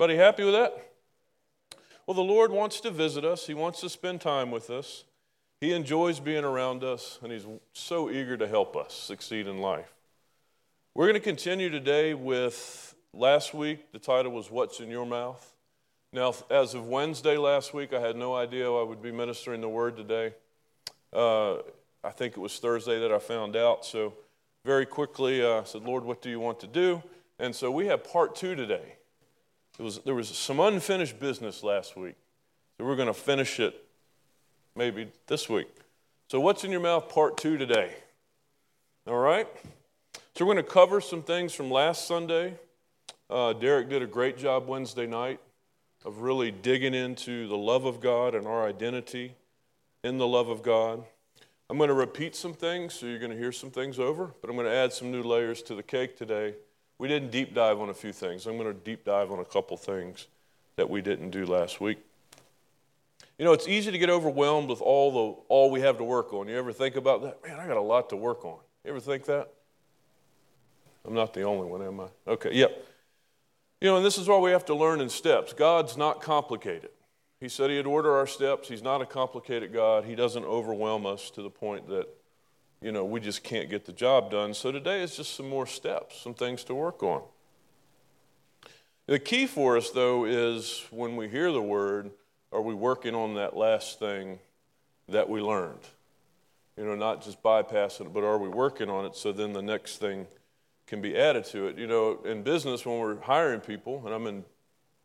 Everybody happy with that? Well, the Lord wants to visit us, He wants to spend time with us. He enjoys being around us, and He's so eager to help us succeed in life. We're going to continue today with last week, the title was What's in Your Mouth? Now, as of Wednesday last week, I had no idea I would be ministering the word today. Uh, I think it was Thursday that I found out. So, very quickly, uh, I said, Lord, what do you want to do? And so we have part two today. It was, there was some unfinished business last week. So we're going to finish it maybe this week. So, what's in your mouth, part two today? All right? So, we're going to cover some things from last Sunday. Uh, Derek did a great job Wednesday night of really digging into the love of God and our identity in the love of God. I'm going to repeat some things, so you're going to hear some things over, but I'm going to add some new layers to the cake today we didn't deep dive on a few things. I'm going to deep dive on a couple things that we didn't do last week. You know, it's easy to get overwhelmed with all the all we have to work on. You ever think about that? Man, I got a lot to work on. You ever think that? I'm not the only one, am I? Okay, yep. You know, and this is why we have to learn in steps. God's not complicated. He said He'd order our steps. He's not a complicated God. He doesn't overwhelm us to the point that you know, we just can't get the job done. So today is just some more steps, some things to work on. The key for us, though, is when we hear the word, are we working on that last thing that we learned? You know, not just bypassing it, but are we working on it so then the next thing can be added to it? You know, in business, when we're hiring people, and I'm in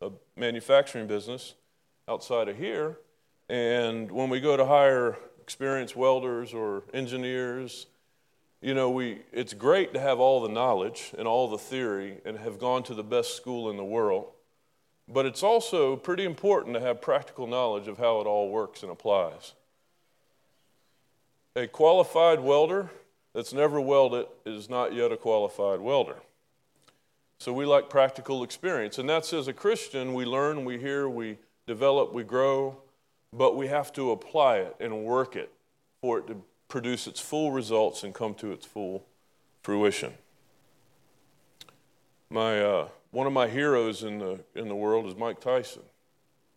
a manufacturing business outside of here, and when we go to hire experienced welders or engineers. You know, we, it's great to have all the knowledge and all the theory and have gone to the best school in the world. But it's also pretty important to have practical knowledge of how it all works and applies. A qualified welder that's never welded is not yet a qualified welder. So we like practical experience. And that's as a Christian, we learn, we hear, we develop, we grow, but we have to apply it and work it for it to produce its full results and come to its full fruition. My, uh, one of my heroes in the, in the world is Mike Tyson.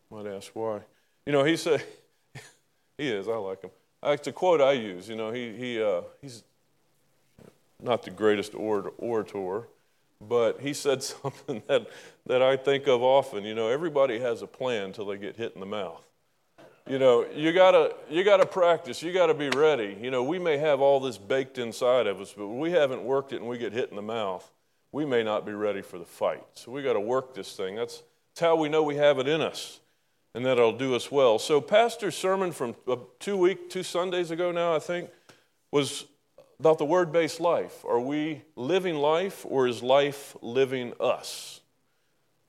Might ask why. You know, he said, he is, I like him. It's a quote I use. You know, he, he, uh, he's not the greatest orator, but he said something that, that I think of often. You know, everybody has a plan until they get hit in the mouth you know you gotta you gotta practice. You gotta be ready. You know we may have all this baked inside of us but we haven't worked it and we get hit in the mouth we may not be ready for the fight. So we got to work this thing. That's, that's how we know we have it in us and that it'll do us well. So pastor's sermon from uh, two week two sundays ago now i think was about the word-based life. Are we living life or is life living us?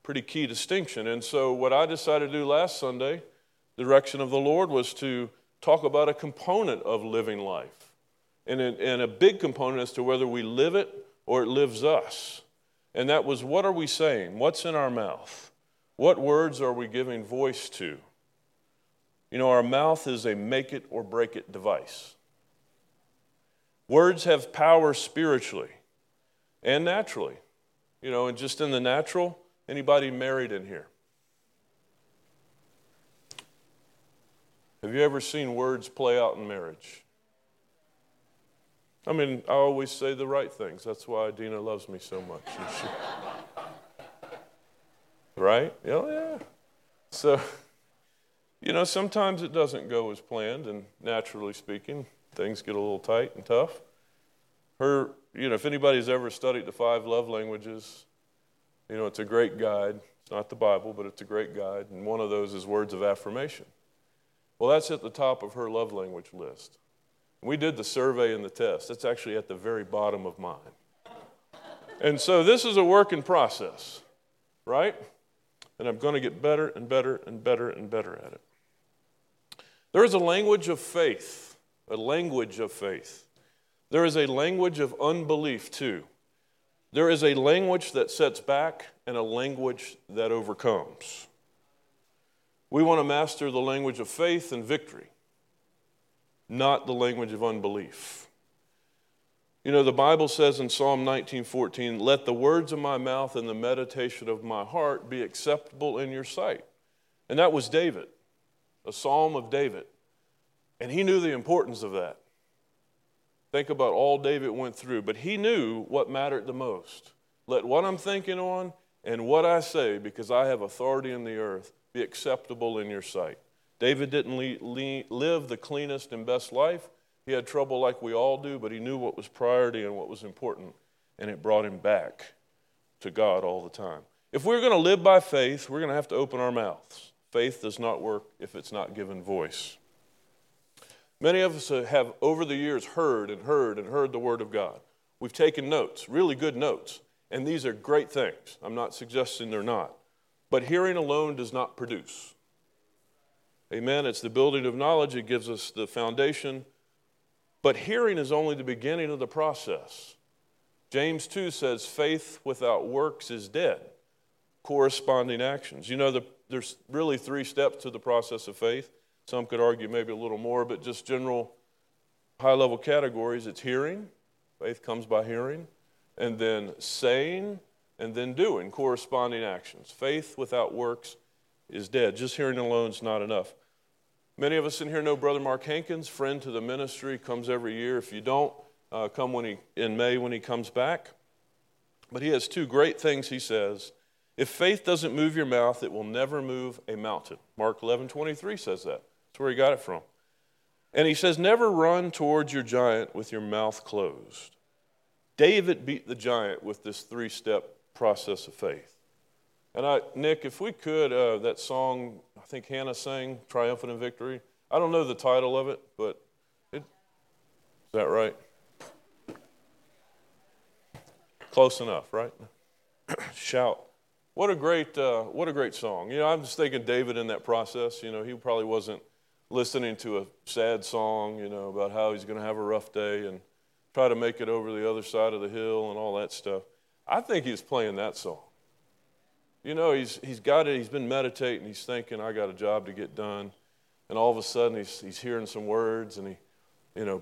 Pretty key distinction. And so what i decided to do last sunday the direction of the Lord was to talk about a component of living life, and and a big component as to whether we live it or it lives us. And that was what are we saying? What's in our mouth? What words are we giving voice to? You know, our mouth is a make it or break it device. Words have power spiritually and naturally. You know, and just in the natural, anybody married in here? Have you ever seen words play out in marriage? I mean, I always say the right things. That's why Dina loves me so much. Right? Yeah, oh, yeah. So, you know, sometimes it doesn't go as planned, and naturally speaking, things get a little tight and tough. Her, you know, if anybody's ever studied the five love languages, you know, it's a great guide. It's not the Bible, but it's a great guide. And one of those is words of affirmation. Well, that's at the top of her love language list. We did the survey and the test. That's actually at the very bottom of mine. And so this is a work in process, right? And I'm going to get better and better and better and better at it. There is a language of faith, a language of faith. There is a language of unbelief, too. There is a language that sets back and a language that overcomes. We want to master the language of faith and victory, not the language of unbelief. You know, the Bible says in Psalm 19:14, "Let the words of my mouth and the meditation of my heart be acceptable in your sight." And that was David, a psalm of David. And he knew the importance of that. Think about all David went through, but he knew what mattered the most. Let what I'm thinking on and what I say, because I have authority in the earth, be acceptable in your sight. David didn't live the cleanest and best life. He had trouble like we all do, but he knew what was priority and what was important, and it brought him back to God all the time. If we're going to live by faith, we're going to have to open our mouths. Faith does not work if it's not given voice. Many of us have, over the years, heard and heard and heard the Word of God. We've taken notes, really good notes, and these are great things. I'm not suggesting they're not. But hearing alone does not produce. Amen. It's the building of knowledge, it gives us the foundation but hearing is only the beginning of the process. James 2 says, faith without works is dead. Corresponding actions. You know, the, there's really three steps to the process of faith. Some could argue maybe a little more, but just general high level categories it's hearing, faith comes by hearing, and then saying, and then doing, corresponding actions. Faith without works is dead. Just hearing alone is not enough. Many of us in here know Brother Mark Hankins, friend to the ministry, comes every year. If you don't, uh, come when he, in May when he comes back. But he has two great things he says. If faith doesn't move your mouth, it will never move a mountain. Mark 11, 23 says that. That's where he got it from. And he says, Never run towards your giant with your mouth closed. David beat the giant with this three step process of faith. And I, Nick, if we could, uh, that song I think Hannah sang, Triumphant in Victory. I don't know the title of it, but it, is that right? Close enough, right? Shout. What a great, uh, what a great song. You know, I'm just thinking David in that process. You know, he probably wasn't listening to a sad song, you know, about how he's going to have a rough day and try to make it over the other side of the hill and all that stuff. I think he's playing that song. You know, he's, he's got it, he's been meditating, he's thinking, I got a job to get done. And all of a sudden, he's, he's hearing some words, and he, you know,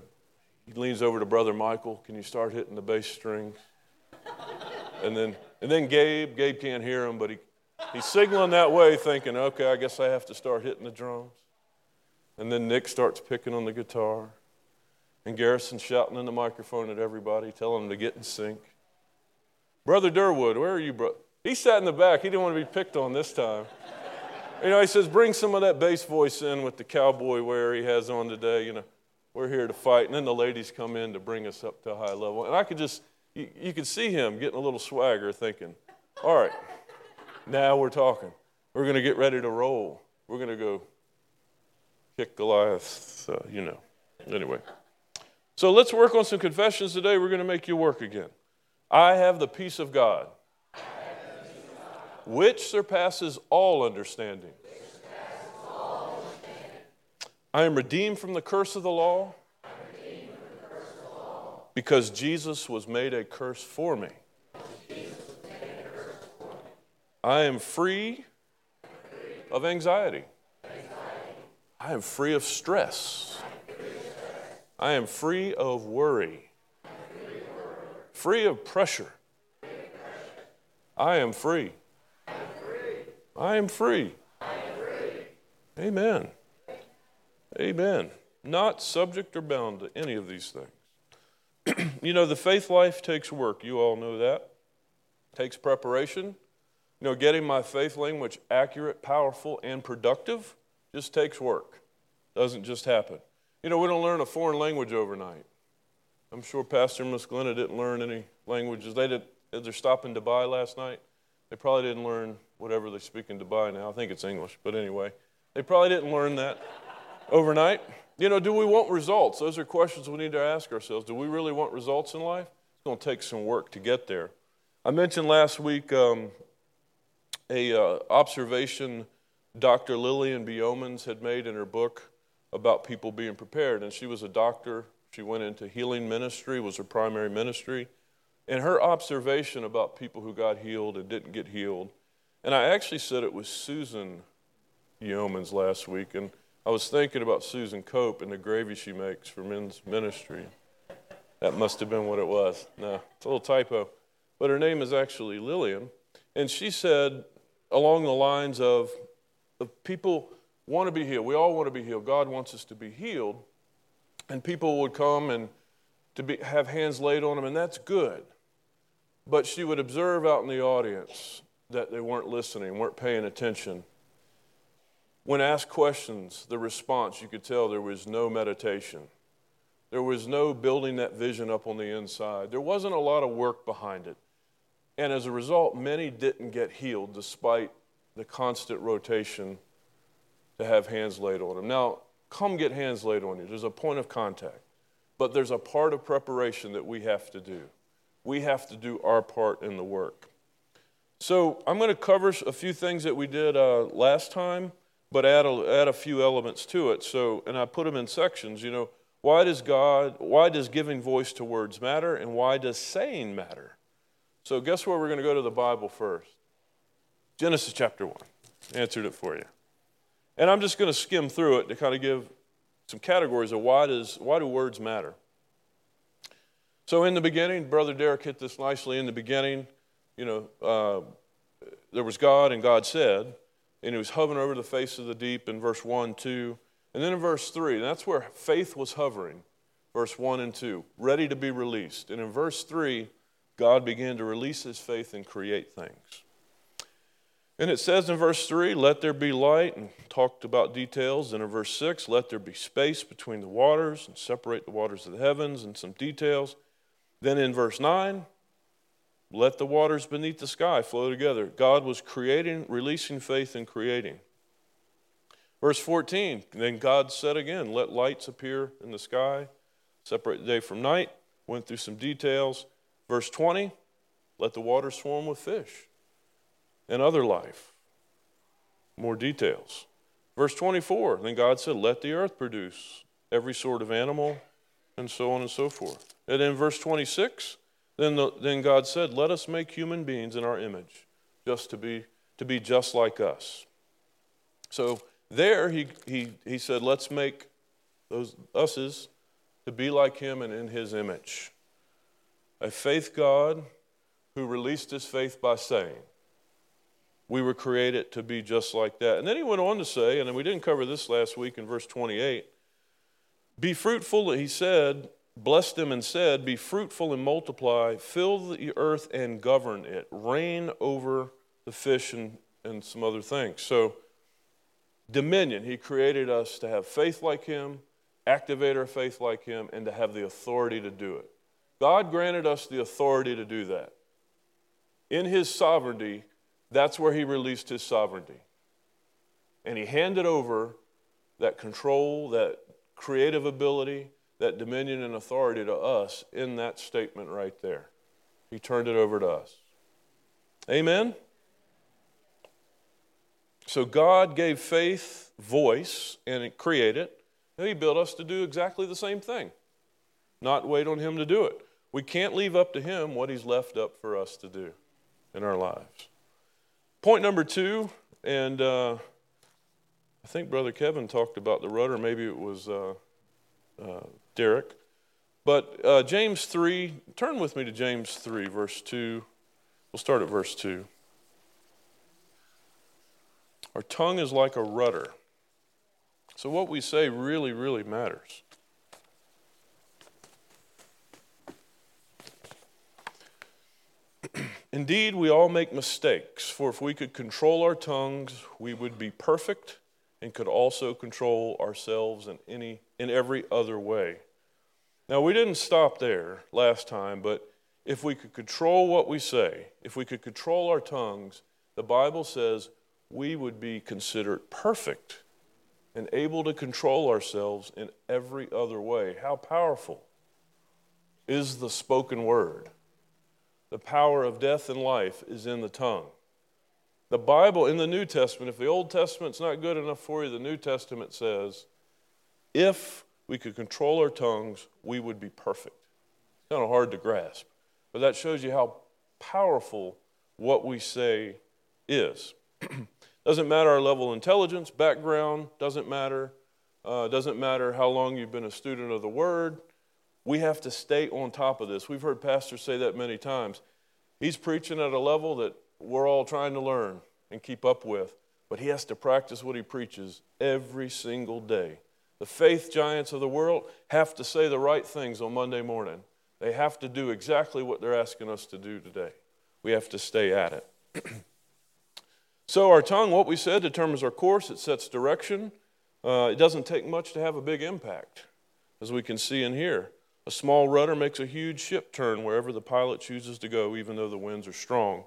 he leans over to Brother Michael, Can you start hitting the bass strings? and then, and then Gabe, Gabe can't hear him, but he, he's signaling that way, thinking, okay, I guess I have to start hitting the drums. And then Nick starts picking on the guitar. And Garrison's shouting in the microphone at everybody, telling them to get in sync. Brother Durwood, where are you, bro? He sat in the back. He didn't want to be picked on this time. You know, he says, bring some of that bass voice in with the cowboy wear he has on today. You know, we're here to fight. And then the ladies come in to bring us up to a high level. And I could just, you, you could see him getting a little swagger thinking, all right, now we're talking. We're going to get ready to roll. We're going to go kick Goliath, uh, you know. Anyway. So let's work on some confessions today. We're going to make you work again. I have the peace of God which surpasses all understanding. I am redeemed from the curse of the law because Jesus was made a curse for me. I am free of anxiety. I am free of stress. I am free of worry. Free of pressure. I am free. I am free. I am free. Amen. Amen. Not subject or bound to any of these things. you know, the faith life takes work. You all know that. It takes preparation. You know, getting my faith language accurate, powerful, and productive just takes work. Doesn't just happen. You know, we don't learn a foreign language overnight. I'm sure Pastor and Miss Glenna didn't learn any languages. They did. They're stopping Dubai last night. They probably didn't learn whatever they speak in Dubai now. I think it's English, but anyway, they probably didn't learn that overnight. You know, do we want results? Those are questions we need to ask ourselves. Do we really want results in life? It's going to take some work to get there. I mentioned last week um, a uh, observation Dr. Lillian Yeomans had made in her book about people being prepared, and she was a doctor. She went into healing ministry, was her primary ministry. And her observation about people who got healed and didn't get healed and I actually said it was Susan Yeomans last week, and I was thinking about Susan Cope and the gravy she makes for men's ministry. That must have been what it was. No, it's a little typo. But her name is actually Lillian. And she said, along the lines of, of people want to be healed. We all want to be healed. God wants us to be healed. And people would come and to be, have hands laid on them, and that's good. But she would observe out in the audience that they weren't listening, weren't paying attention. When asked questions, the response, you could tell there was no meditation. There was no building that vision up on the inside. There wasn't a lot of work behind it. And as a result, many didn't get healed despite the constant rotation to have hands laid on them. Now, come get hands laid on you. There's a point of contact, but there's a part of preparation that we have to do. We have to do our part in the work. So, I'm going to cover a few things that we did uh, last time, but add a, add a few elements to it. So, and I put them in sections. You know, why does God, why does giving voice to words matter, and why does saying matter? So, guess where we're going to go to the Bible first? Genesis chapter 1. Answered it for you. And I'm just going to skim through it to kind of give some categories of why, does, why do words matter. So, in the beginning, Brother Derek hit this nicely. In the beginning, you know, uh, there was God, and God said, and he was hovering over the face of the deep in verse 1, 2. And then in verse 3, that's where faith was hovering, verse 1 and 2, ready to be released. And in verse 3, God began to release his faith and create things. And it says in verse 3, let there be light, and talked about details. And in verse 6, let there be space between the waters and separate the waters of the heavens and some details. Then in verse 9, let the waters beneath the sky flow together. God was creating, releasing faith and creating. Verse 14, then God said again, let lights appear in the sky, separate the day from night. Went through some details. Verse 20, let the waters swarm with fish and other life. More details. Verse 24, then God said, let the earth produce every sort of animal, and so on and so forth. And in verse 26, then, the, then God said, let us make human beings in our image, just to be, to be just like us. So there he, he, he said, let's make those us's to be like him and in his image a faith God who released his faith by saying, We were created to be just like that. And then he went on to say, and we didn't cover this last week in verse 28 Be fruitful, he said, blessed them and said, Be fruitful and multiply, fill the earth and govern it, reign over the fish and, and some other things. So, dominion, he created us to have faith like him, activate our faith like him, and to have the authority to do it. God granted us the authority to do that. In His sovereignty, that's where He released His sovereignty. And He handed over that control, that creative ability, that dominion and authority to us in that statement right there. He turned it over to us. Amen? So God gave faith voice and it created. And he built us to do exactly the same thing, not wait on Him to do it. We can't leave up to Him what He's left up for us to do in our lives. Point number two, and uh, I think Brother Kevin talked about the rudder, maybe it was uh, uh, Derek. But uh, James 3, turn with me to James 3, verse 2. We'll start at verse 2. Our tongue is like a rudder. So, what we say really, really matters. Indeed, we all make mistakes, for if we could control our tongues, we would be perfect and could also control ourselves in, any, in every other way. Now, we didn't stop there last time, but if we could control what we say, if we could control our tongues, the Bible says we would be considered perfect and able to control ourselves in every other way. How powerful is the spoken word? The power of death and life is in the tongue. The Bible in the New Testament, if the Old Testament's not good enough for you, the New Testament says, if we could control our tongues, we would be perfect. It's kind of hard to grasp, but that shows you how powerful what we say is. doesn't matter our level of intelligence, background, doesn't matter. Uh, doesn't matter how long you've been a student of the Word We have to stay on top of this. We've heard pastors say that many times. He's preaching at a level that we're all trying to learn and keep up with, but he has to practice what he preaches every single day. The faith giants of the world have to say the right things on Monday morning. They have to do exactly what they're asking us to do today. We have to stay at it. so, our tongue, what we said, determines our course, it sets direction. Uh, it doesn't take much to have a big impact, as we can see in here. A small rudder makes a huge ship turn wherever the pilot chooses to go, even though the winds are strong.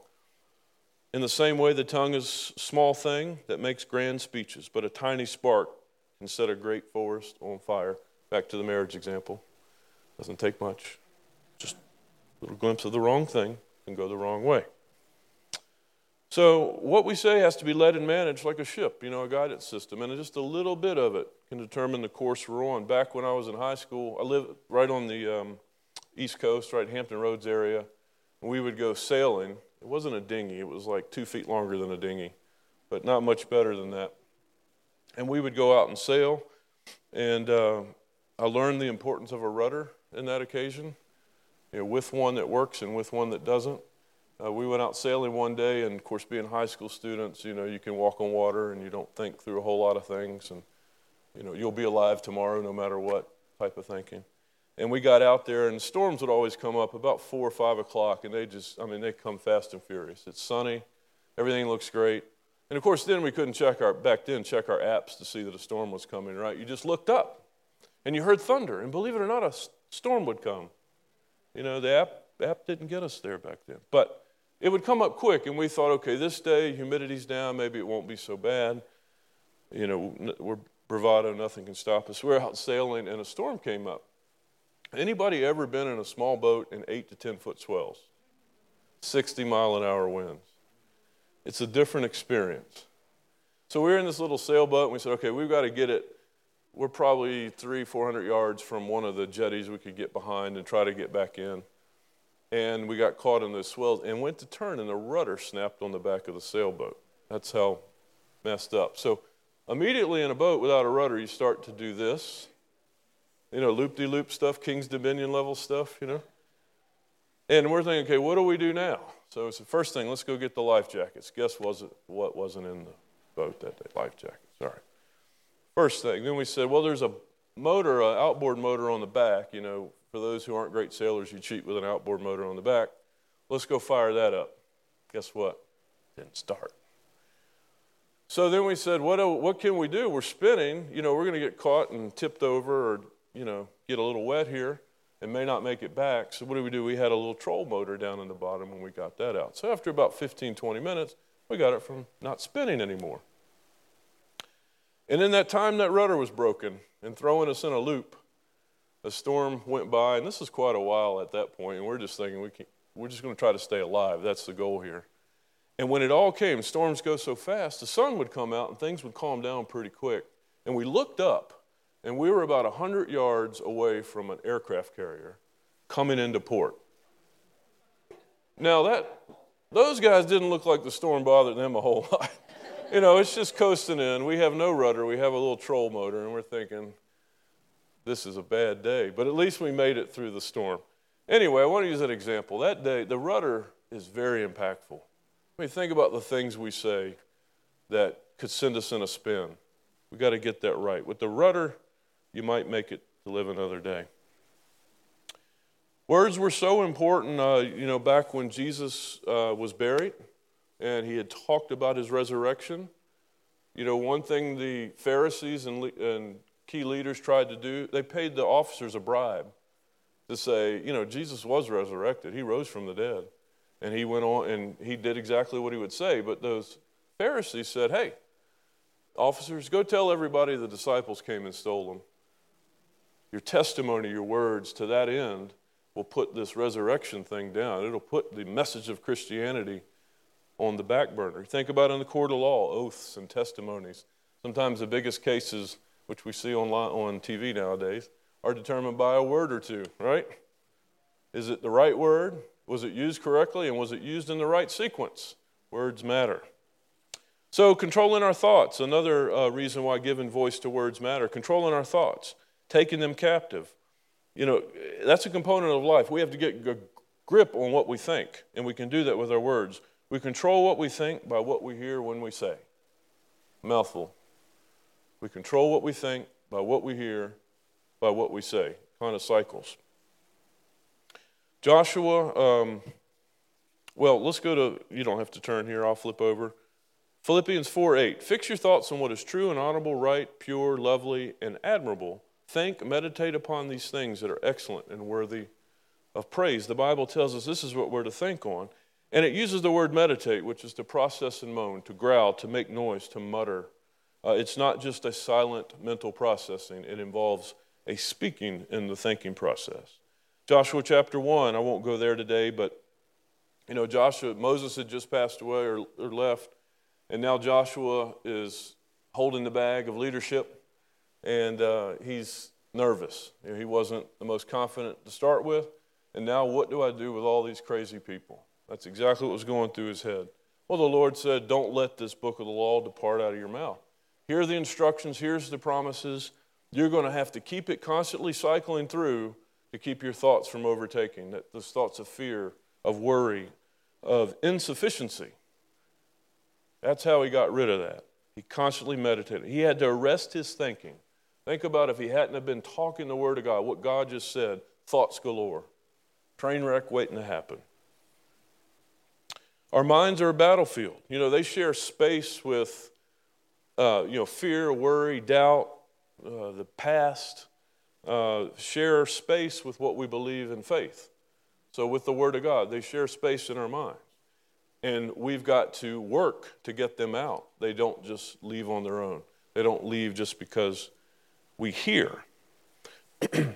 In the same way, the tongue is a small thing that makes grand speeches, but a tiny spark can set a great forest on fire. Back to the marriage example. Doesn't take much. Just a little glimpse of the wrong thing can go the wrong way. So, what we say has to be led and managed like a ship, you know, a guidance system, and just a little bit of it can determine the course we're on. Back when I was in high school, I lived right on the um, East Coast, right Hampton Roads area, and we would go sailing. It wasn't a dinghy, it was like two feet longer than a dinghy, but not much better than that. And we would go out and sail, and uh, I learned the importance of a rudder in that occasion, you know, with one that works and with one that doesn't. Uh, we went out sailing one day, and of course, being high school students, you know, you can walk on water and you don't think through a whole lot of things, and you know, you'll be alive tomorrow no matter what type of thinking. And we got out there, and storms would always come up about four or five o'clock, and they just, I mean, they come fast and furious. It's sunny, everything looks great. And of course, then we couldn't check our, back then, check our apps to see that a storm was coming, right? You just looked up and you heard thunder, and believe it or not, a storm would come. You know, the app, app didn't get us there back then. But it would come up quick, and we thought, okay, this day, humidity's down, maybe it won't be so bad. You know, we're bravado, nothing can stop us. We're out sailing, and a storm came up. Anybody ever been in a small boat in eight to 10 foot swells? 60 mile an hour winds. It's a different experience. So we were in this little sailboat, and we said, okay, we've got to get it. We're probably three, 400 yards from one of the jetties we could get behind and try to get back in and we got caught in those swells and went to turn, and the rudder snapped on the back of the sailboat. That's how messed up. So, immediately in a boat without a rudder, you start to do this. You know, loop de loop stuff, King's Dominion level stuff, you know. And we're thinking, okay, what do we do now? So it's the first thing, let's go get the life jackets. Guess was what wasn't in the boat that day? Life jackets, sorry. First thing. Then we said, well, there's a motor, an outboard motor on the back, you know, for those who aren't great sailors, you cheat with an outboard motor on the back. Let's go fire that up. Guess what? Didn't start. So then we said, what, what can we do? We're spinning. You know, we're going to get caught and tipped over or, you know, get a little wet here and may not make it back. So what do we do? We had a little troll motor down in the bottom and we got that out. So after about 15, 20 minutes, we got it from not spinning anymore. And in that time, that rudder was broken and throwing us in a loop a storm went by, and this is quite a while at that point, and we're just thinking we can, we're just going to try to stay alive. That's the goal here. And when it all came, storms go so fast, the sun would come out and things would calm down pretty quick. And we looked up, and we were about 100 yards away from an aircraft carrier coming into port. Now, that, those guys didn't look like the storm bothered them a whole lot. you know, it's just coasting in. We have no rudder, we have a little troll motor, and we're thinking, this is a bad day. But at least we made it through the storm. Anyway, I want to use an example. That day, the rudder is very impactful. I mean, think about the things we say that could send us in a spin. We got to get that right. With the rudder, you might make it to live another day. Words were so important, uh, you know, back when Jesus uh, was buried and he had talked about his resurrection. You know, one thing the Pharisees and, and key leaders tried to do, they paid the officers a bribe to say, you know, Jesus was resurrected. He rose from the dead. And he went on and he did exactly what he would say. But those Pharisees said, hey, officers, go tell everybody the disciples came and stole them. Your testimony, your words to that end will put this resurrection thing down. It'll put the message of Christianity on the back burner. Think about in the court of law, oaths and testimonies. Sometimes the biggest cases which we see on, on TV nowadays, are determined by a word or two, right? Is it the right word? Was it used correctly? And was it used in the right sequence? Words matter. So, controlling our thoughts, another uh, reason why giving voice to words matter. Controlling our thoughts, taking them captive. You know, that's a component of life. We have to get a grip on what we think, and we can do that with our words. We control what we think by what we hear when we say. Mouthful. We control what we think by what we hear, by what we say. Kind of cycles. Joshua, um, well, let's go to, you don't have to turn here, I'll flip over. Philippians 4 8. Fix your thoughts on what is true and honorable, right, pure, lovely, and admirable. Think, meditate upon these things that are excellent and worthy of praise. The Bible tells us this is what we're to think on. And it uses the word meditate, which is to process and moan, to growl, to make noise, to mutter. Uh, it's not just a silent mental processing, it involves a speaking in the thinking process. Joshua chapter 1, I won't go there today, but you know, Joshua, Moses had just passed away or, or left, and now Joshua is holding the bag of leadership, and uh, he's nervous. You know, he wasn't the most confident to start with, and now what do I do with all these crazy people? That's exactly what was going through his head. Well, the Lord said, Don't let this book of the law depart out of your mouth. Here are the instructions, here's the promises. You're going to have to keep it constantly cycling through to keep your thoughts from overtaking, that those thoughts of fear, of worry, of insufficiency. That's how he got rid of that. He constantly meditated. He had to arrest his thinking. Think about if he hadn't have been talking the word of God, what God just said, thoughts galore. Train wreck waiting to happen. Our minds are a battlefield. You know, they share space with, uh, you know, fear, worry, doubt, uh, the past, uh, share space with what we believe in faith. So, with the Word of God, they share space in our minds. And we've got to work to get them out. They don't just leave on their own, they don't leave just because we hear. I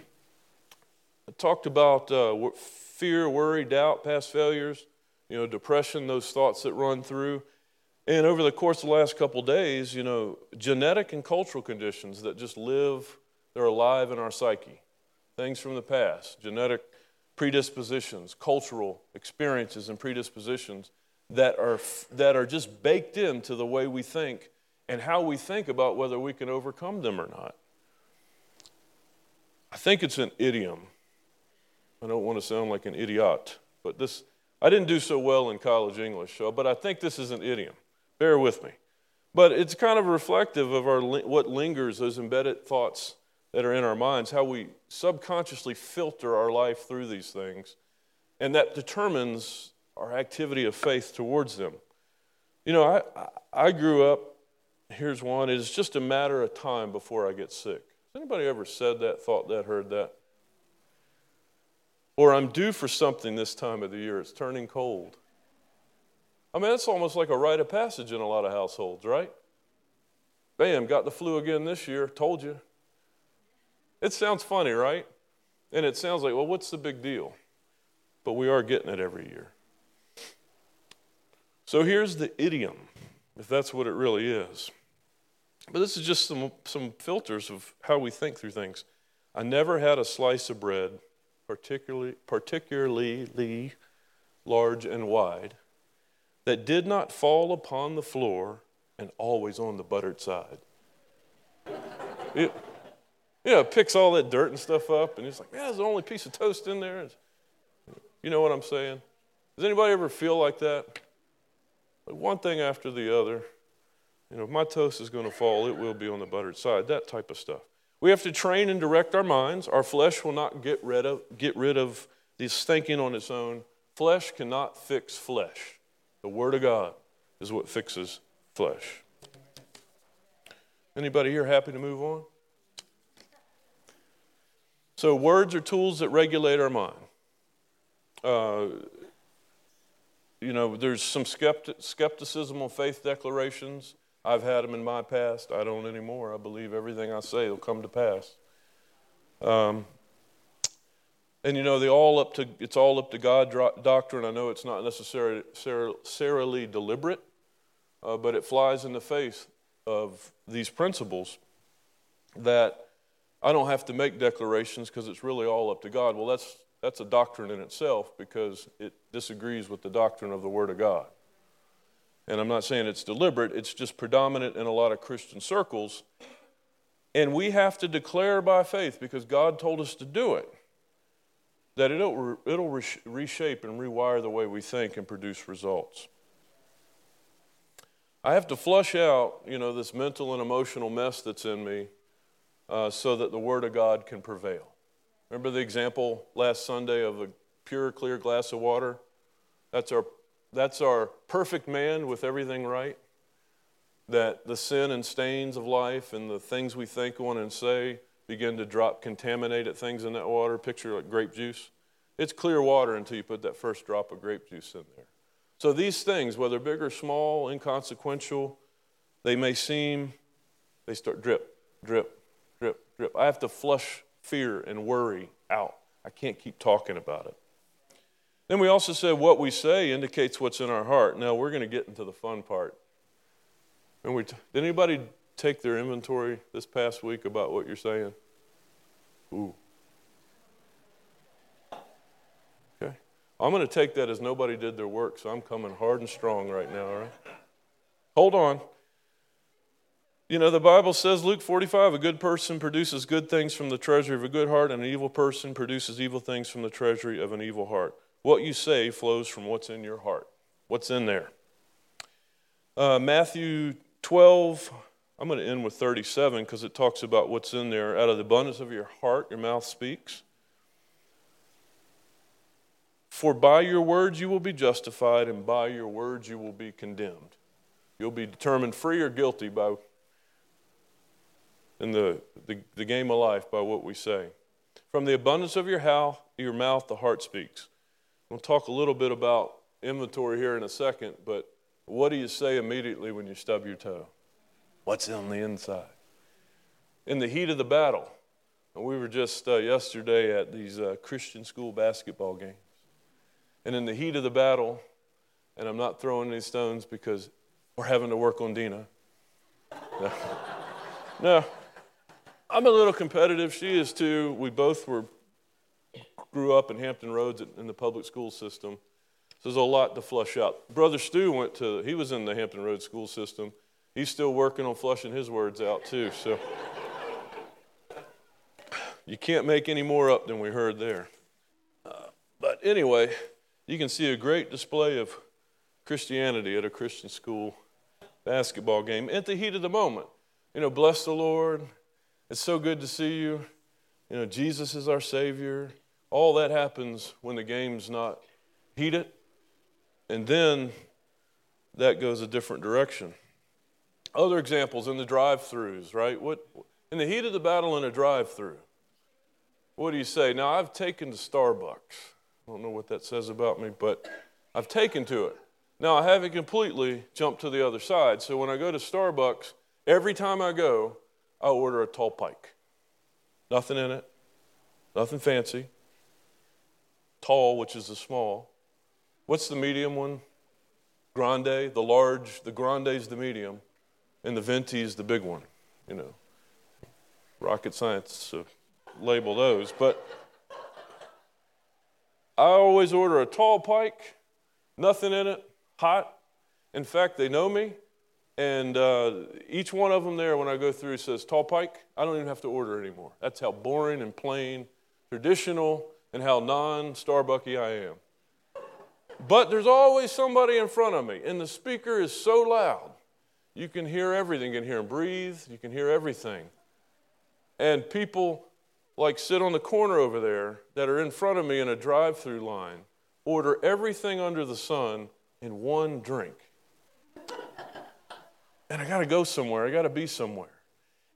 talked about uh, fear, worry, doubt, past failures, you know, depression, those thoughts that run through. And over the course of the last couple days, you know, genetic and cultural conditions that just live, they're alive in our psyche. Things from the past, genetic predispositions, cultural experiences and predispositions that are, that are just baked into the way we think and how we think about whether we can overcome them or not. I think it's an idiom. I don't want to sound like an idiot, but this, I didn't do so well in college English, so, but I think this is an idiom. Bear with me. But it's kind of reflective of our, what lingers, those embedded thoughts that are in our minds, how we subconsciously filter our life through these things. And that determines our activity of faith towards them. You know, I, I grew up, here's one, it's just a matter of time before I get sick. Has anybody ever said that, thought that, heard that? Or I'm due for something this time of the year, it's turning cold. I mean, that's almost like a rite of passage in a lot of households, right? Bam, got the flu again this year, told you. It sounds funny, right? And it sounds like, well, what's the big deal? But we are getting it every year. So here's the idiom, if that's what it really is. But this is just some, some filters of how we think through things. I never had a slice of bread, particularly, particularly large and wide, that did not fall upon the floor and always on the buttered side. it, know, picks all that dirt and stuff up, and it's like, yeah, there's the only piece of toast in there. You know what I'm saying? Does anybody ever feel like that? Like one thing after the other. You know, if my toast is going to fall, it will be on the buttered side, that type of stuff. We have to train and direct our minds. Our flesh will not get rid of, get rid of this thinking on its own. Flesh cannot fix flesh. The Word of God is what fixes flesh. Anybody here happy to move on? So, words are tools that regulate our mind. Uh, you know, there's some skeptic, skepticism on faith declarations. I've had them in my past. I don't anymore. I believe everything I say will come to pass. Um, and you know, all up to it's all up to God doctrine. I know it's not necessarily, necessarily deliberate, uh, but it flies in the face of these principles that I don't have to make declarations because it's really all up to God. Well, that's that's a doctrine in itself because it disagrees with the doctrine of the Word of God. And I'm not saying it's deliberate, it's just predominant in a lot of Christian circles. And we have to declare by faith because God told us to do it. That it'll, it'll reshape and rewire the way we think and produce results. I have to flush out, you know, this mental and emotional mess that's in me uh, so that the Word of God can prevail. Remember the example last Sunday of a pure, clear glass of water? That's our, that's our perfect man with everything right. That the sin and stains of life and the things we think on and say begin to drop contaminated things in that water. Picture like grape juice. It's clear water until you put that first drop of grape juice in there. So these things, whether big or small, inconsequential, they may seem, they start drip, drip, drip, drip. I have to flush fear and worry out. I can't keep talking about it. Then we also said what we say indicates what's in our heart. Now we're going to get into the fun part. And we t- did anybody take their inventory this past week about what you're saying? Ooh. Okay. I'm going to take that as nobody did their work, so I'm coming hard and strong right now, all right? Hold on. You know, the Bible says, Luke 45, a good person produces good things from the treasury of a good heart, and an evil person produces evil things from the treasury of an evil heart. What you say flows from what's in your heart. What's in there? Uh, Matthew 12, I'm going to end with 37 because it talks about what's in there. Out of the abundance of your heart, your mouth speaks. For by your words you will be justified, and by your words you will be condemned. You'll be determined free or guilty by in the, the, the game of life by what we say. From the abundance of your, how, your mouth, the heart speaks. We'll talk a little bit about inventory here in a second, but what do you say immediately when you stub your toe? What's on the inside? In the heat of the battle, we were just uh, yesterday at these uh, Christian school basketball games. And in the heat of the battle, and I'm not throwing any stones because we're having to work on Dina. No. no. I'm a little competitive. She is too. We both were grew up in Hampton Roads in the public school system. So there's a lot to flush out. Brother Stu went to, he was in the Hampton Roads school system. He's still working on flushing his words out too. So you can't make any more up than we heard there. Uh, but anyway, you can see a great display of Christianity at a Christian school basketball game at the heat of the moment. You know, bless the Lord. It's so good to see you. You know, Jesus is our Savior. All that happens when the game's not heated, and then that goes a different direction. Other examples in the drive-throughs, right? What in the heat of the battle in a drive-through? What do you say? Now I've taken to Starbucks. I don't know what that says about me, but I've taken to it. Now I haven't completely jumped to the other side. So when I go to Starbucks, every time I go, I order a tall pike. Nothing in it, nothing fancy tall, which is the small. What's the medium one? Grande, the large, the grande is the medium, and the venti is the big one. You know, rocket science to label those. But I always order a tall pike, nothing in it, hot. In fact, they know me, and uh, each one of them there, when I go through, says tall pike. I don't even have to order anymore. That's how boring and plain, traditional, and how non Starbucky I am. But there's always somebody in front of me, and the speaker is so loud. You can hear everything. You can hear him breathe. You can hear everything. And people like sit on the corner over there that are in front of me in a drive through line, order everything under the sun in one drink. And I got to go somewhere. I got to be somewhere.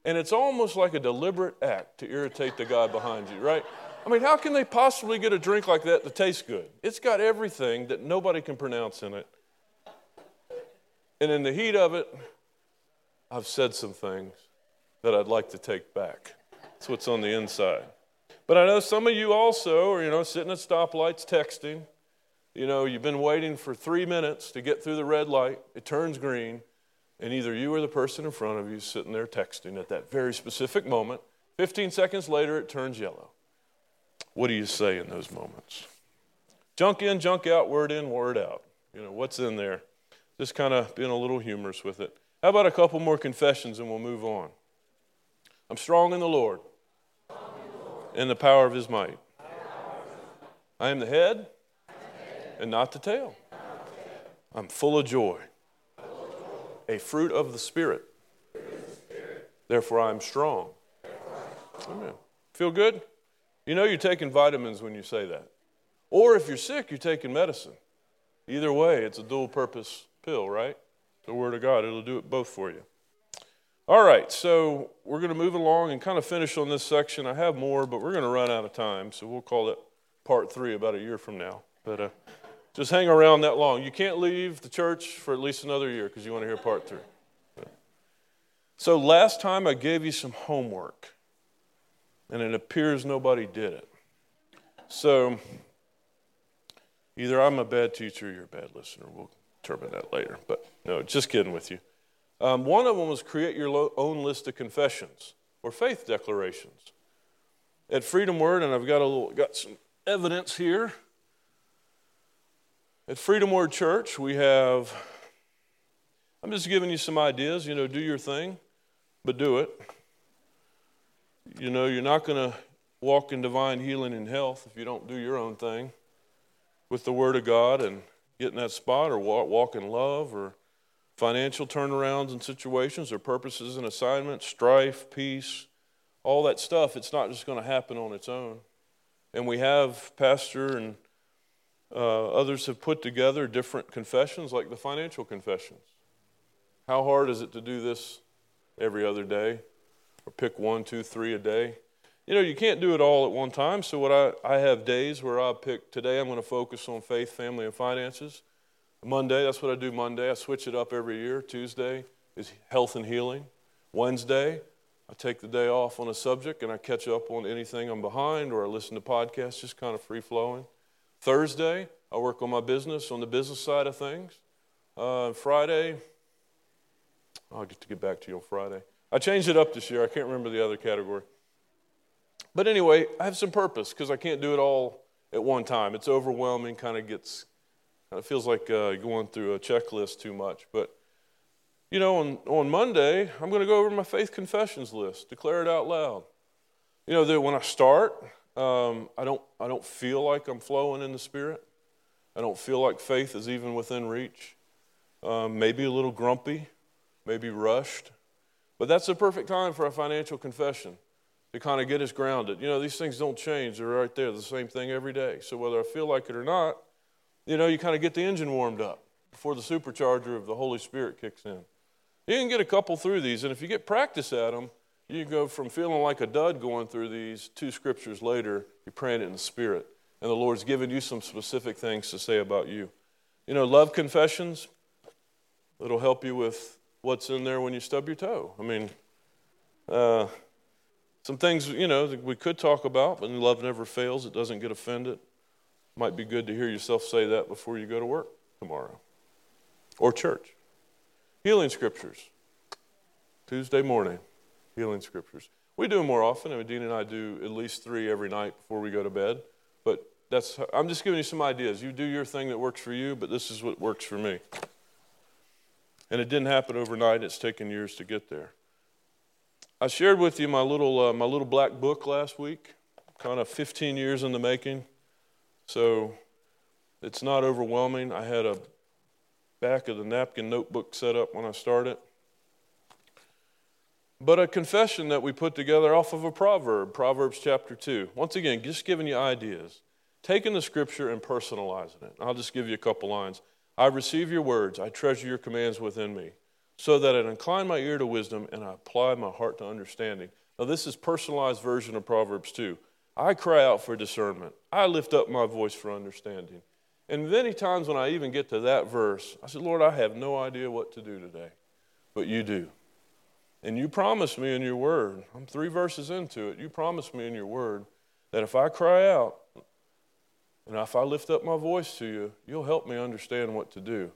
And it's almost like a deliberate act to irritate the guy behind you, right? I mean, how can they possibly get a drink like that that tastes good? It's got everything that nobody can pronounce in it. And in the heat of it, I've said some things that I'd like to take back. That's what's on the inside. But I know some of you also are, you know, sitting at stoplights texting. You know, you've been waiting for three minutes to get through the red light. It turns green. And either you or the person in front of you is sitting there texting at that very specific moment. 15 seconds later, it turns yellow. What do you say in those moments? Junk in, junk out, word in, word out. You know, what's in there? Just kind of being a little humorous with it. How about a couple more confessions and we'll move on? I'm strong in the Lord, in the power of his might. I am the head and not the tail. I'm full of joy, a fruit of the Spirit. Therefore, I am strong. Amen. Feel good? You know you're taking vitamins when you say that. Or if you're sick, you're taking medicine. Either way, it's a dual purpose pill, right? The Word of God, it'll do it both for you. All right, so we're going to move along and kind of finish on this section. I have more, but we're going to run out of time, so we'll call it part three about a year from now. But uh, just hang around that long. You can't leave the church for at least another year because you want to hear part three. So last time I gave you some homework, and it appears nobody did it. So either I'm a bad teacher or you're a bad listener. We'll determine that later. But no, just kidding with you. Um, one of them was create your lo- own list of confessions or faith declarations. At Freedom Word, and I've got a little, got some evidence here. At Freedom Word Church, we have. I'm just giving you some ideas. You know, do your thing, but do it. You know, you're not going to walk in divine healing and health if you don't do your own thing with the Word of God and get in that spot or walk, walk in love or financial turnarounds and situations or purposes and assignments, strife, peace, all that stuff, it's not just going to happen on its own. And we have Pastor and uh, others have put together different confessions, like the financial confessions. How hard is it to do this every other day or pick one, two, three a day? You know, you can't do it all at one time. So, what I, I have days where I pick today, I'm going to focus on faith, family, and finances. Monday, that's what I do Monday. I switch it up every year. Tuesday is health and healing. Wednesday, I take the day off on a subject and I catch up on anything I'm behind or I listen to podcasts, just kind of free flowing. Thursday, I work on my business, on the business side of things. Uh, Friday, I'll get to get back to you on Friday. I changed it up this year. I can't remember the other category. But anyway, I have some purpose because I can't do it all at one time. It's overwhelming, kind of gets it feels like uh, going through a checklist too much. But, you know, on, on Monday, I'm going to go over my faith confessions list, declare it out loud. You know, that when I start, um, I, don't, I don't feel like I'm flowing in the Spirit. I don't feel like faith is even within reach. Um, maybe a little grumpy, maybe rushed. But that's the perfect time for a financial confession to kind of get us grounded. You know, these things don't change, they're right there, the same thing every day. So whether I feel like it or not, you know, you kind of get the engine warmed up before the supercharger of the Holy Spirit kicks in. You can get a couple through these, and if you get practice at them, you go from feeling like a dud going through these two scriptures later, you're praying it in the Spirit. And the Lord's given you some specific things to say about you. You know, love confessions, it'll help you with what's in there when you stub your toe. I mean, uh, some things, you know, we could talk about, but love never fails. It doesn't get offended. Might be good to hear yourself say that before you go to work tomorrow or church. Healing scriptures. Tuesday morning, healing scriptures. We do them more often. I mean, Dean and I do at least three every night before we go to bed. But that's, I'm just giving you some ideas. You do your thing that works for you, but this is what works for me. And it didn't happen overnight. It's taken years to get there. I shared with you my little, uh, my little black book last week, kind of 15 years in the making. So it's not overwhelming. I had a back of the napkin notebook set up when I started. But a confession that we put together off of a proverb, Proverbs chapter 2. Once again, just giving you ideas. Taking the scripture and personalizing it. I'll just give you a couple lines. I receive your words, I treasure your commands within me, so that I incline my ear to wisdom and I apply my heart to understanding. Now, this is personalized version of Proverbs 2. I cry out for discernment. I lift up my voice for understanding. And many times when I even get to that verse, I said, Lord, I have no idea what to do today, but you do. And you promised me in your word, I'm three verses into it, you promised me in your word that if I cry out and if I lift up my voice to you, you'll help me understand what to do.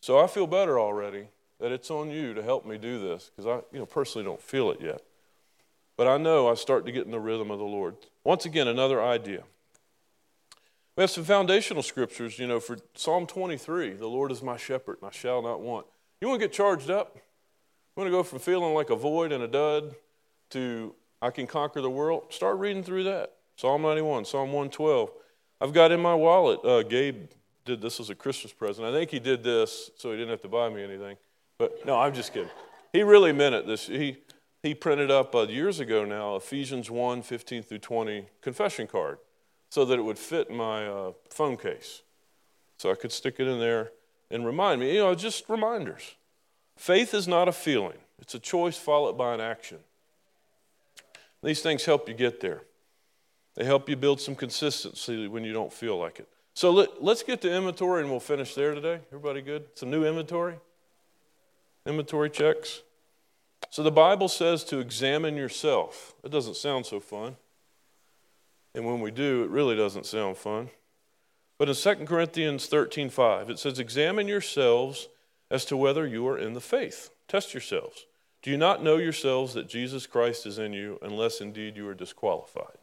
So I feel better already that it's on you to help me do this because I you know, personally don't feel it yet. But I know I start to get in the rhythm of the Lord. Once again, another idea. We have some foundational scriptures, you know, for Psalm 23 the Lord is my shepherd, and I shall not want. You want to get charged up? You want to go from feeling like a void and a dud to I can conquer the world? Start reading through that. Psalm 91, Psalm 112. I've got in my wallet, uh, Gabe did this as a Christmas present. I think he did this so he didn't have to buy me anything. But no, I'm just kidding. He really meant it. This he he printed up uh, years ago now Ephesians 1, 15 through 20 confession card so that it would fit my uh, phone case. So I could stick it in there and remind me, you know, just reminders. Faith is not a feeling, it's a choice followed by an action. These things help you get there. They help you build some consistency when you don't feel like it. So let, us get to inventory and we'll finish there today. Everybody good? Some new inventory? Inventory checks. So the Bible says to examine yourself. It doesn't sound so fun. And when we do, it really doesn't sound fun. But in 2 Corinthians 13 5, it says, Examine yourselves as to whether you are in the faith. Test yourselves. Do you not know yourselves that Jesus Christ is in you, unless indeed you are disqualified?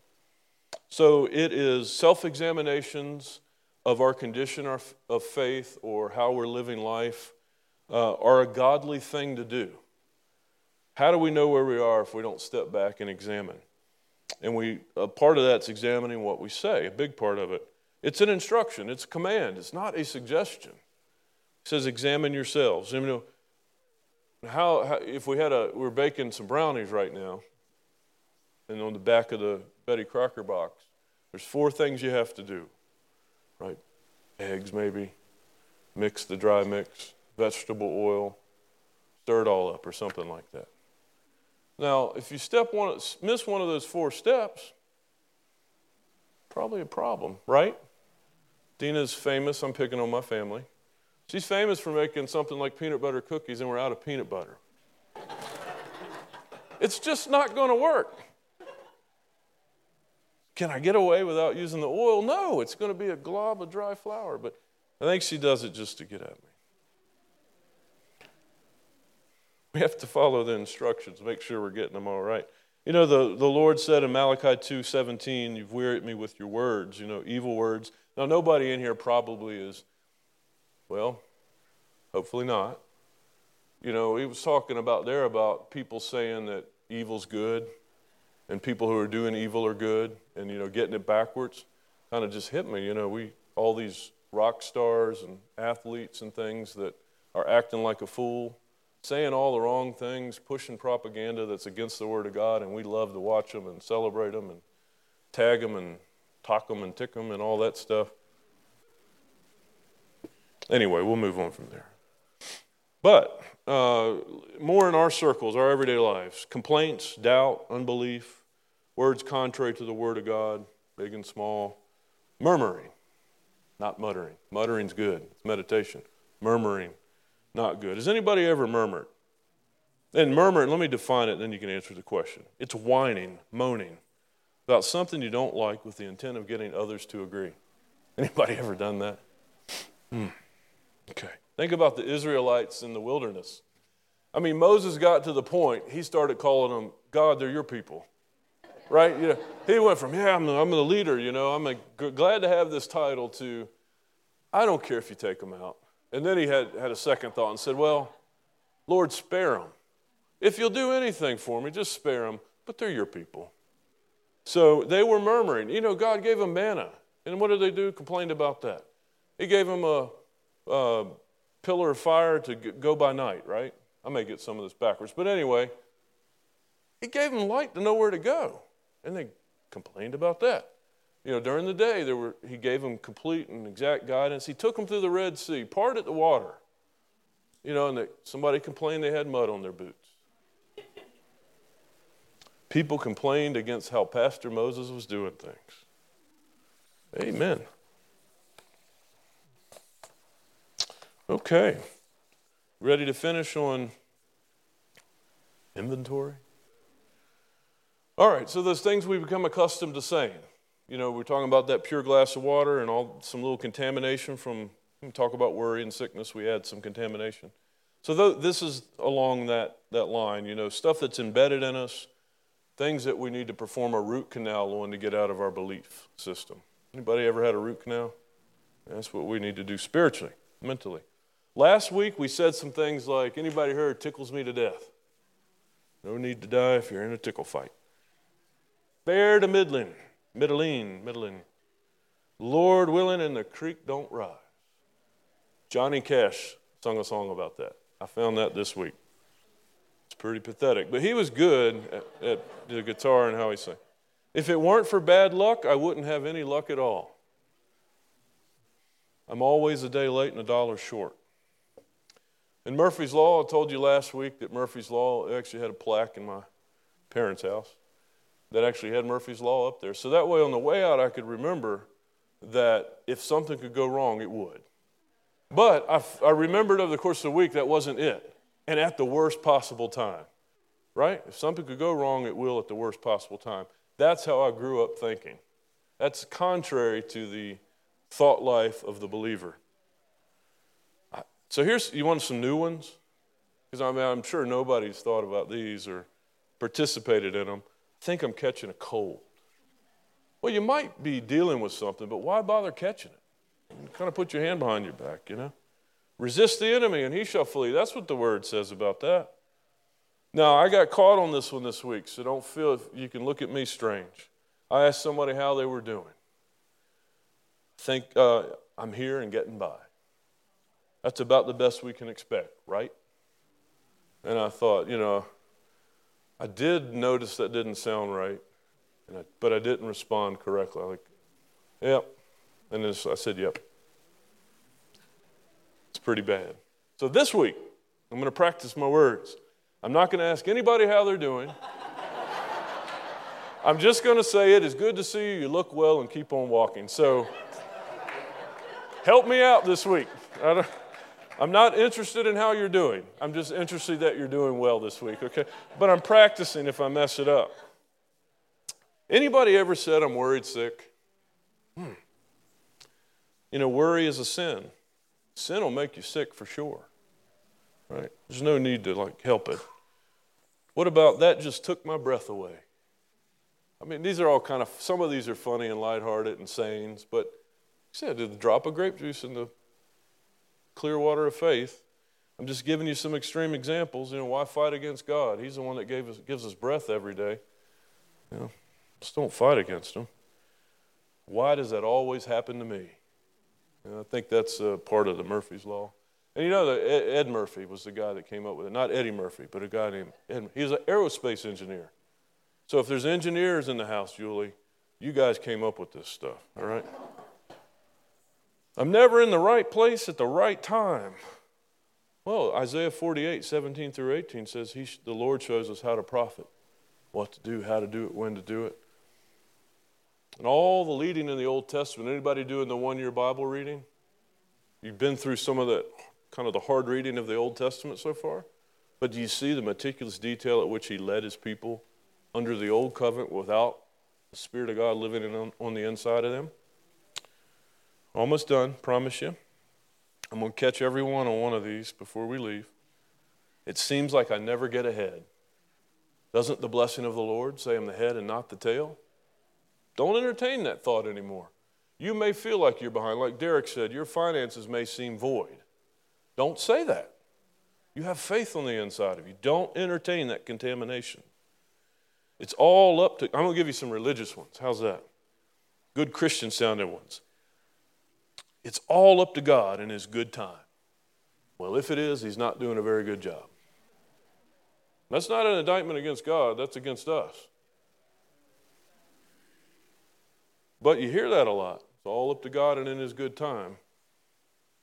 So it is self examinations of our condition of faith or how we're living life uh, are a godly thing to do. How do we know where we are if we don't step back and examine? And we, a part of that's examining what we say, a big part of it. It's an instruction, it's a command, it's not a suggestion. It says, examine yourselves. You know, how, how, if we had a, we're baking some brownies right now, and on the back of the Betty Crocker box, there's four things you have to do, right? Eggs, maybe, mix the dry mix, vegetable oil, stir it all up, or something like that. Now, if you step one, miss one of those four steps, probably a problem, right? Dina's famous. I'm picking on my family. She's famous for making something like peanut butter cookies, and we're out of peanut butter. it's just not going to work. Can I get away without using the oil? No, it's going to be a glob of dry flour. But I think she does it just to get at me. We have to follow the instructions, make sure we're getting them all right. You know, the, the Lord said in Malachi 2 17, You've wearied me with your words, you know, evil words. Now, nobody in here probably is, well, hopefully not. You know, he was talking about there about people saying that evil's good and people who are doing evil are good and, you know, getting it backwards kind of just hit me. You know, we, all these rock stars and athletes and things that are acting like a fool saying all the wrong things, pushing propaganda that's against the Word of God, and we love to watch them and celebrate them and tag them and talk them and tick them and all that stuff. Anyway, we'll move on from there. But uh, more in our circles, our everyday lives complaints, doubt, unbelief, words contrary to the Word of God, big and small, murmuring, not muttering. Muttering's good, it's meditation. Murmuring, not good. Has anybody ever murmured? And murmuring, let me define it, then you can answer the question. It's whining, moaning about something you don't like with the intent of getting others to agree. Anybody ever done that? Hmm. Okay. Think about the Israelites in the wilderness. I mean, Moses got to the point, he started calling them, God, they're your people. Right? You know, he went from, yeah, I'm the, I'm the leader, you know, I'm glad to have this title, to, I don't care if you take them out. And then he had, had a second thought and said, Well, Lord, spare them. If you'll do anything for me, just spare them. But they're your people. So they were murmuring. You know, God gave them manna. And what did they do? Complained about that. He gave them a, a pillar of fire to go by night, right? I may get some of this backwards. But anyway, he gave them light to know where to go. And they complained about that. You know, during the day, there were, he gave them complete and exact guidance. He took them through the Red Sea, parted the water. You know, and they, somebody complained they had mud on their boots. People complained against how Pastor Moses was doing things. Amen. Okay. Ready to finish on inventory? All right, so those things we become accustomed to saying. You know, we're talking about that pure glass of water and all some little contamination from talk about worry and sickness. We had some contamination. So th- this is along that, that line, you know, stuff that's embedded in us, things that we need to perform a root canal on to get out of our belief system. Anybody ever had a root canal? That's what we need to do spiritually, mentally. Last week we said some things like, anybody heard tickles me to death? No need to die if you're in a tickle fight. Fair to middling. Middling, middling. Lord willing, and the creek don't rise. Johnny Cash sung a song about that. I found that this week. It's pretty pathetic, but he was good at, at the guitar and how he sang. If it weren't for bad luck, I wouldn't have any luck at all. I'm always a day late and a dollar short. In Murphy's Law, I told you last week that Murphy's Law actually had a plaque in my parents' house that actually had Murphy's Law up there. So that way, on the way out, I could remember that if something could go wrong, it would. But I, I remembered over the course of the week that wasn't it, and at the worst possible time, right? If something could go wrong, it will at the worst possible time. That's how I grew up thinking. That's contrary to the thought life of the believer. So here's, you want some new ones? Because I mean, I'm sure nobody's thought about these or participated in them. Think I'm catching a cold. Well, you might be dealing with something, but why bother catching it? You kind of put your hand behind your back, you know? Resist the enemy and he shall flee. That's what the word says about that. Now, I got caught on this one this week, so don't feel you can look at me strange. I asked somebody how they were doing. Think uh, I'm here and getting by. That's about the best we can expect, right? And I thought, you know, I did notice that didn't sound right, I, but I didn't respond correctly. Like, yep. And then I said, yep. It's pretty bad. So this week, I'm going to practice my words. I'm not going to ask anybody how they're doing. I'm just going to say it is good to see you. You look well and keep on walking. So help me out this week. I'm not interested in how you're doing. I'm just interested that you're doing well this week, okay? But I'm practicing if I mess it up. Anybody ever said I'm worried sick? Hmm. You know, worry is a sin. Sin will make you sick for sure. Right? There's no need to like help it. What about that just took my breath away? I mean, these are all kind of some of these are funny and lighthearted and sayings, but you said, did a drop of grape juice in the clear water of faith. I'm just giving you some extreme examples. You know, why fight against God? He's the one that gave us, gives us breath every day. You know, just don't fight against Him. Why does that always happen to me? You know, I think that's uh, part of the Murphy's Law. And you know, Ed Murphy was the guy that came up with it. Not Eddie Murphy, but a guy named Ed. He was an aerospace engineer. So if there's engineers in the house, Julie, you guys came up with this stuff, all right? I'm never in the right place at the right time. Well, Isaiah 48, 17 through 18 says he, the Lord shows us how to profit, what to do, how to do it, when to do it. And all the leading in the Old Testament, anybody doing the one year Bible reading? You've been through some of the kind of the hard reading of the Old Testament so far? But do you see the meticulous detail at which he led his people under the old covenant without the Spirit of God living on, on the inside of them? Almost done, promise you. I'm going to catch everyone on one of these before we leave. It seems like I never get ahead. Doesn't the blessing of the Lord say I'm the head and not the tail? Don't entertain that thought anymore. You may feel like you're behind. Like Derek said, your finances may seem void. Don't say that. You have faith on the inside of you. Don't entertain that contamination. It's all up to, I'm going to give you some religious ones. How's that? Good Christian sounding ones. It's all up to God in His good time. Well, if it is, He's not doing a very good job. That's not an indictment against God, that's against us. But you hear that a lot. It's all up to God and in His good time.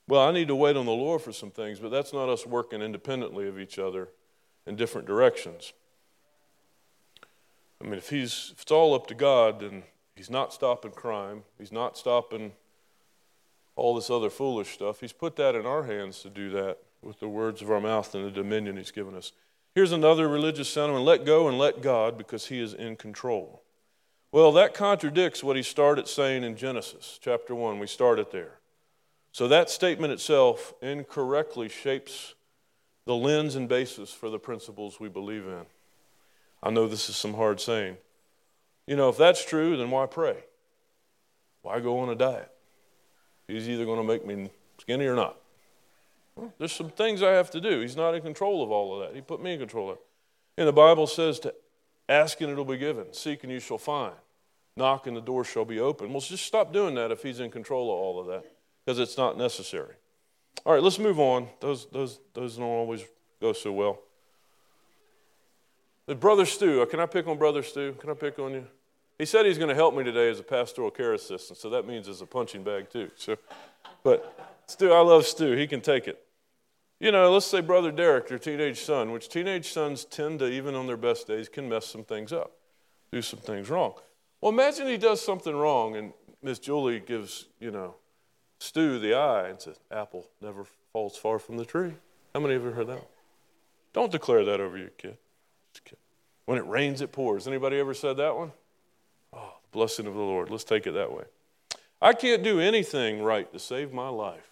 Well, I need to wait on the Lord for some things, but that's not us working independently of each other in different directions. I mean, if, he's, if it's all up to God, then He's not stopping crime, He's not stopping all this other foolish stuff. He's put that in our hands to do that with the words of our mouth and the dominion He's given us. Here's another religious sentiment let go and let God because He is in control. Well, that contradicts what He started saying in Genesis chapter 1. We started there. So that statement itself incorrectly shapes the lens and basis for the principles we believe in. I know this is some hard saying. You know, if that's true, then why pray? Why go on a diet? He's either going to make me skinny or not. Well, there's some things I have to do. He's not in control of all of that. He put me in control of it. And the Bible says to ask and it'll be given, seek and you shall find. knock and the door shall be open. Well, just stop doing that if he's in control of all of that because it's not necessary. All right, let's move on. Those, those, those don't always go so well. Brother Stu, uh, can I pick on Brother Stu? Can I pick on you? He said he's going to help me today as a pastoral care assistant, so that means as a punching bag too. So, but Stu, I love Stu. He can take it. You know, let's say Brother Derek, your teenage son, which teenage sons tend to, even on their best days, can mess some things up, do some things wrong. Well, imagine he does something wrong and Miss Julie gives, you know, Stu the eye and says, Apple never falls far from the tree. How many of you heard that? Don't declare that over your kid. When it rains, it pours. Anybody ever said that one? Blessing of the Lord. Let's take it that way. I can't do anything right to save my life.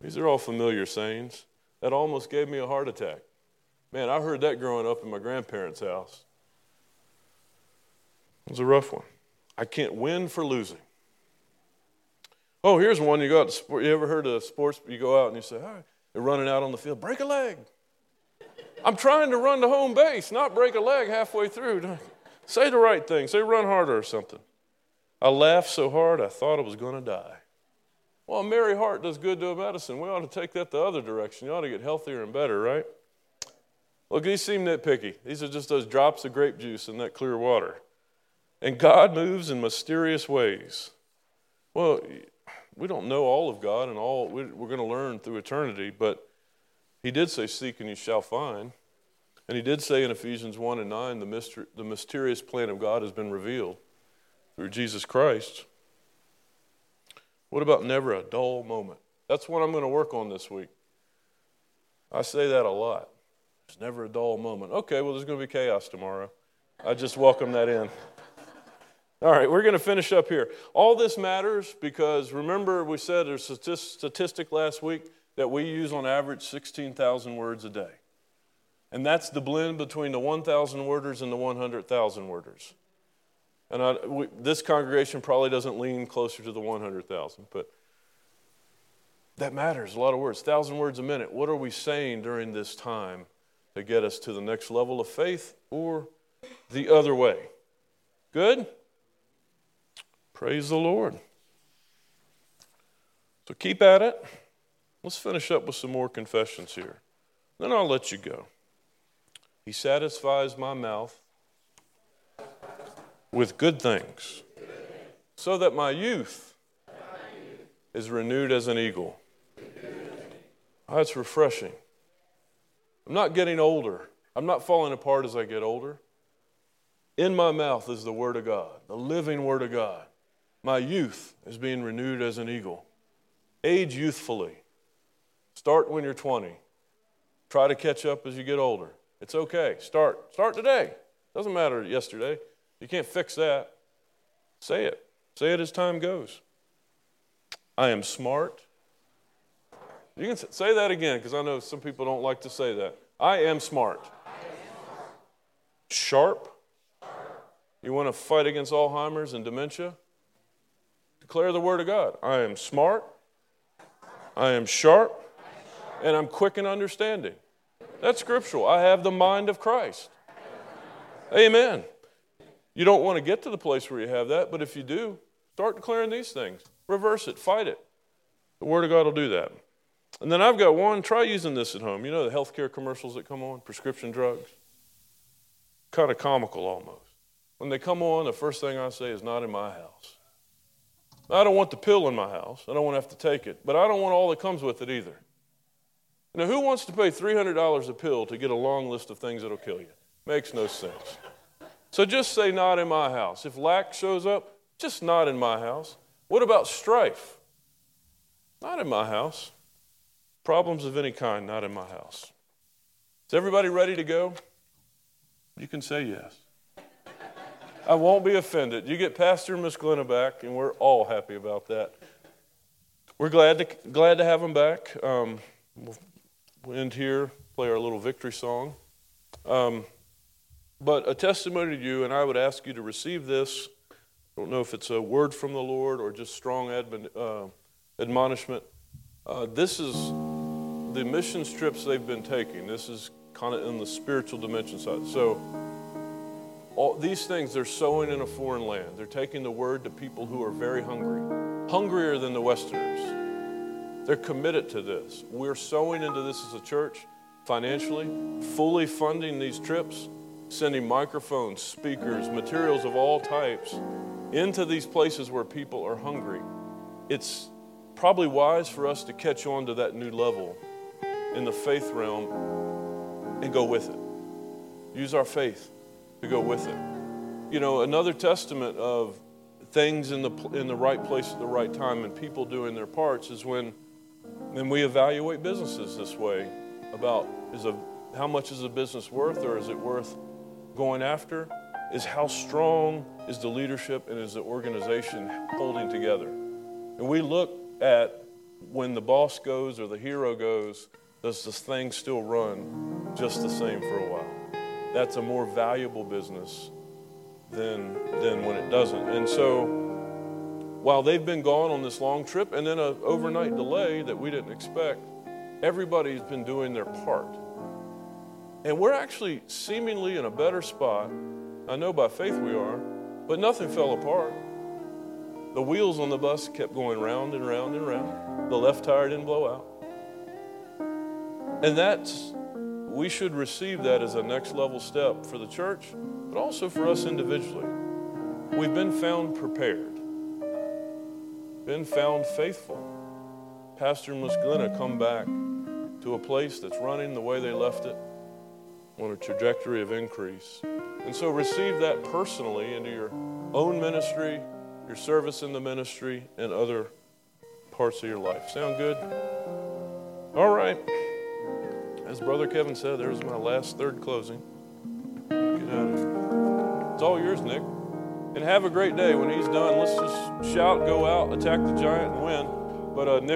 These are all familiar sayings. That almost gave me a heart attack. Man, I heard that growing up in my grandparents' house. It was a rough one. I can't win for losing. Oh, here's one you go out to sport. You ever heard of sports? You go out and you say, "Hi," they're running out on the field. Break a leg. I'm trying to run to home base, not break a leg halfway through. Say the right thing. Say run harder or something. I laughed so hard I thought I was going to die. Well, a merry heart does good to a medicine. We ought to take that the other direction. You ought to get healthier and better, right? Look, these seem nitpicky. These are just those drops of grape juice in that clear water. And God moves in mysterious ways. Well, we don't know all of God and all we're going to learn through eternity, but he did say, Seek and you shall find. And he did say in Ephesians 1 and 9, the, mystery, the mysterious plan of God has been revealed through Jesus Christ. What about never a dull moment? That's what I'm going to work on this week. I say that a lot. There's never a dull moment. Okay, well, there's going to be chaos tomorrow. I just welcome that in. All right, we're going to finish up here. All this matters because remember, we said there's a statistic last week that we use on average 16,000 words a day. And that's the blend between the 1,000 worders and the 100,000 worders. And I, we, this congregation probably doesn't lean closer to the 100,000, but that matters. A lot of words, 1,000 words a minute. What are we saying during this time to get us to the next level of faith or the other way? Good? Praise the Lord. So keep at it. Let's finish up with some more confessions here. Then I'll let you go. He satisfies my mouth with good things, so that my youth is renewed as an eagle. Oh, that's refreshing. I'm not getting older. I'm not falling apart as I get older. In my mouth is the Word of God, the living Word of God. My youth is being renewed as an eagle. Age youthfully. Start when you're 20. Try to catch up as you get older. It's okay. Start. Start today. Doesn't matter yesterday. You can't fix that. Say it. Say it as time goes. I am smart. You can say that again because I know some people don't like to say that. I am smart. Sharp. You want to fight against Alzheimer's and dementia? Declare the word of God. I am smart, I am sharp, and I'm quick in understanding. That's scriptural. I have the mind of Christ. Amen. You don't want to get to the place where you have that, but if you do, start declaring these things. Reverse it, fight it. The Word of God will do that. And then I've got one, try using this at home. You know the healthcare commercials that come on, prescription drugs? Kind of comical almost. When they come on, the first thing I say is, not in my house. I don't want the pill in my house. I don't want to have to take it. But I don't want all that comes with it either. Now, who wants to pay $300 a pill to get a long list of things that'll kill you? Makes no sense. So just say, not in my house. If lack shows up, just not in my house. What about strife? Not in my house. Problems of any kind, not in my house. Is everybody ready to go? You can say yes. I won't be offended. You get Pastor and Miss Glenna back, and we're all happy about that. We're glad to glad to have them back. Um, end here, play our little victory song. Um, but a testimony to you, and I would ask you to receive this. I don't know if it's a word from the Lord or just strong admon, uh, admonishment. Uh, this is the mission trips they've been taking. This is kind of in the spiritual dimension side. So All these things, they're sowing in a foreign land. They're taking the word to people who are very hungry, hungrier than the Westerners. They're committed to this. We're sowing into this as a church financially, fully funding these trips, sending microphones, speakers, materials of all types into these places where people are hungry. It's probably wise for us to catch on to that new level in the faith realm and go with it. Use our faith to go with it. You know, another testament of things in the, in the right place at the right time and people doing their parts is when, when we evaluate businesses this way about is a, how much is a business worth or is it worth going after? Is how strong is the leadership and is the organization holding together? And we look at when the boss goes or the hero goes, does this thing still run just the same for a while? That's a more valuable business than, than when it doesn't. And so, while they've been gone on this long trip and then an overnight delay that we didn't expect, everybody's been doing their part. And we're actually seemingly in a better spot. I know by faith we are, but nothing fell apart. The wheels on the bus kept going round and round and round. The left tire didn't blow out. And that's, we should receive that as a next level step for the church, but also for us individually. We've been found prepared, been found faithful. Pastor and Miss Glenna come back to a place that's running the way they left it on a trajectory of increase. And so receive that personally into your own ministry, your service in the ministry, and other parts of your life. Sound good? All right. As Brother Kevin said, there's my last third closing. Get out of here. It's all yours, Nick. And have a great day. When he's done, let's just shout, go out, attack the giant, and win. But uh, Nick.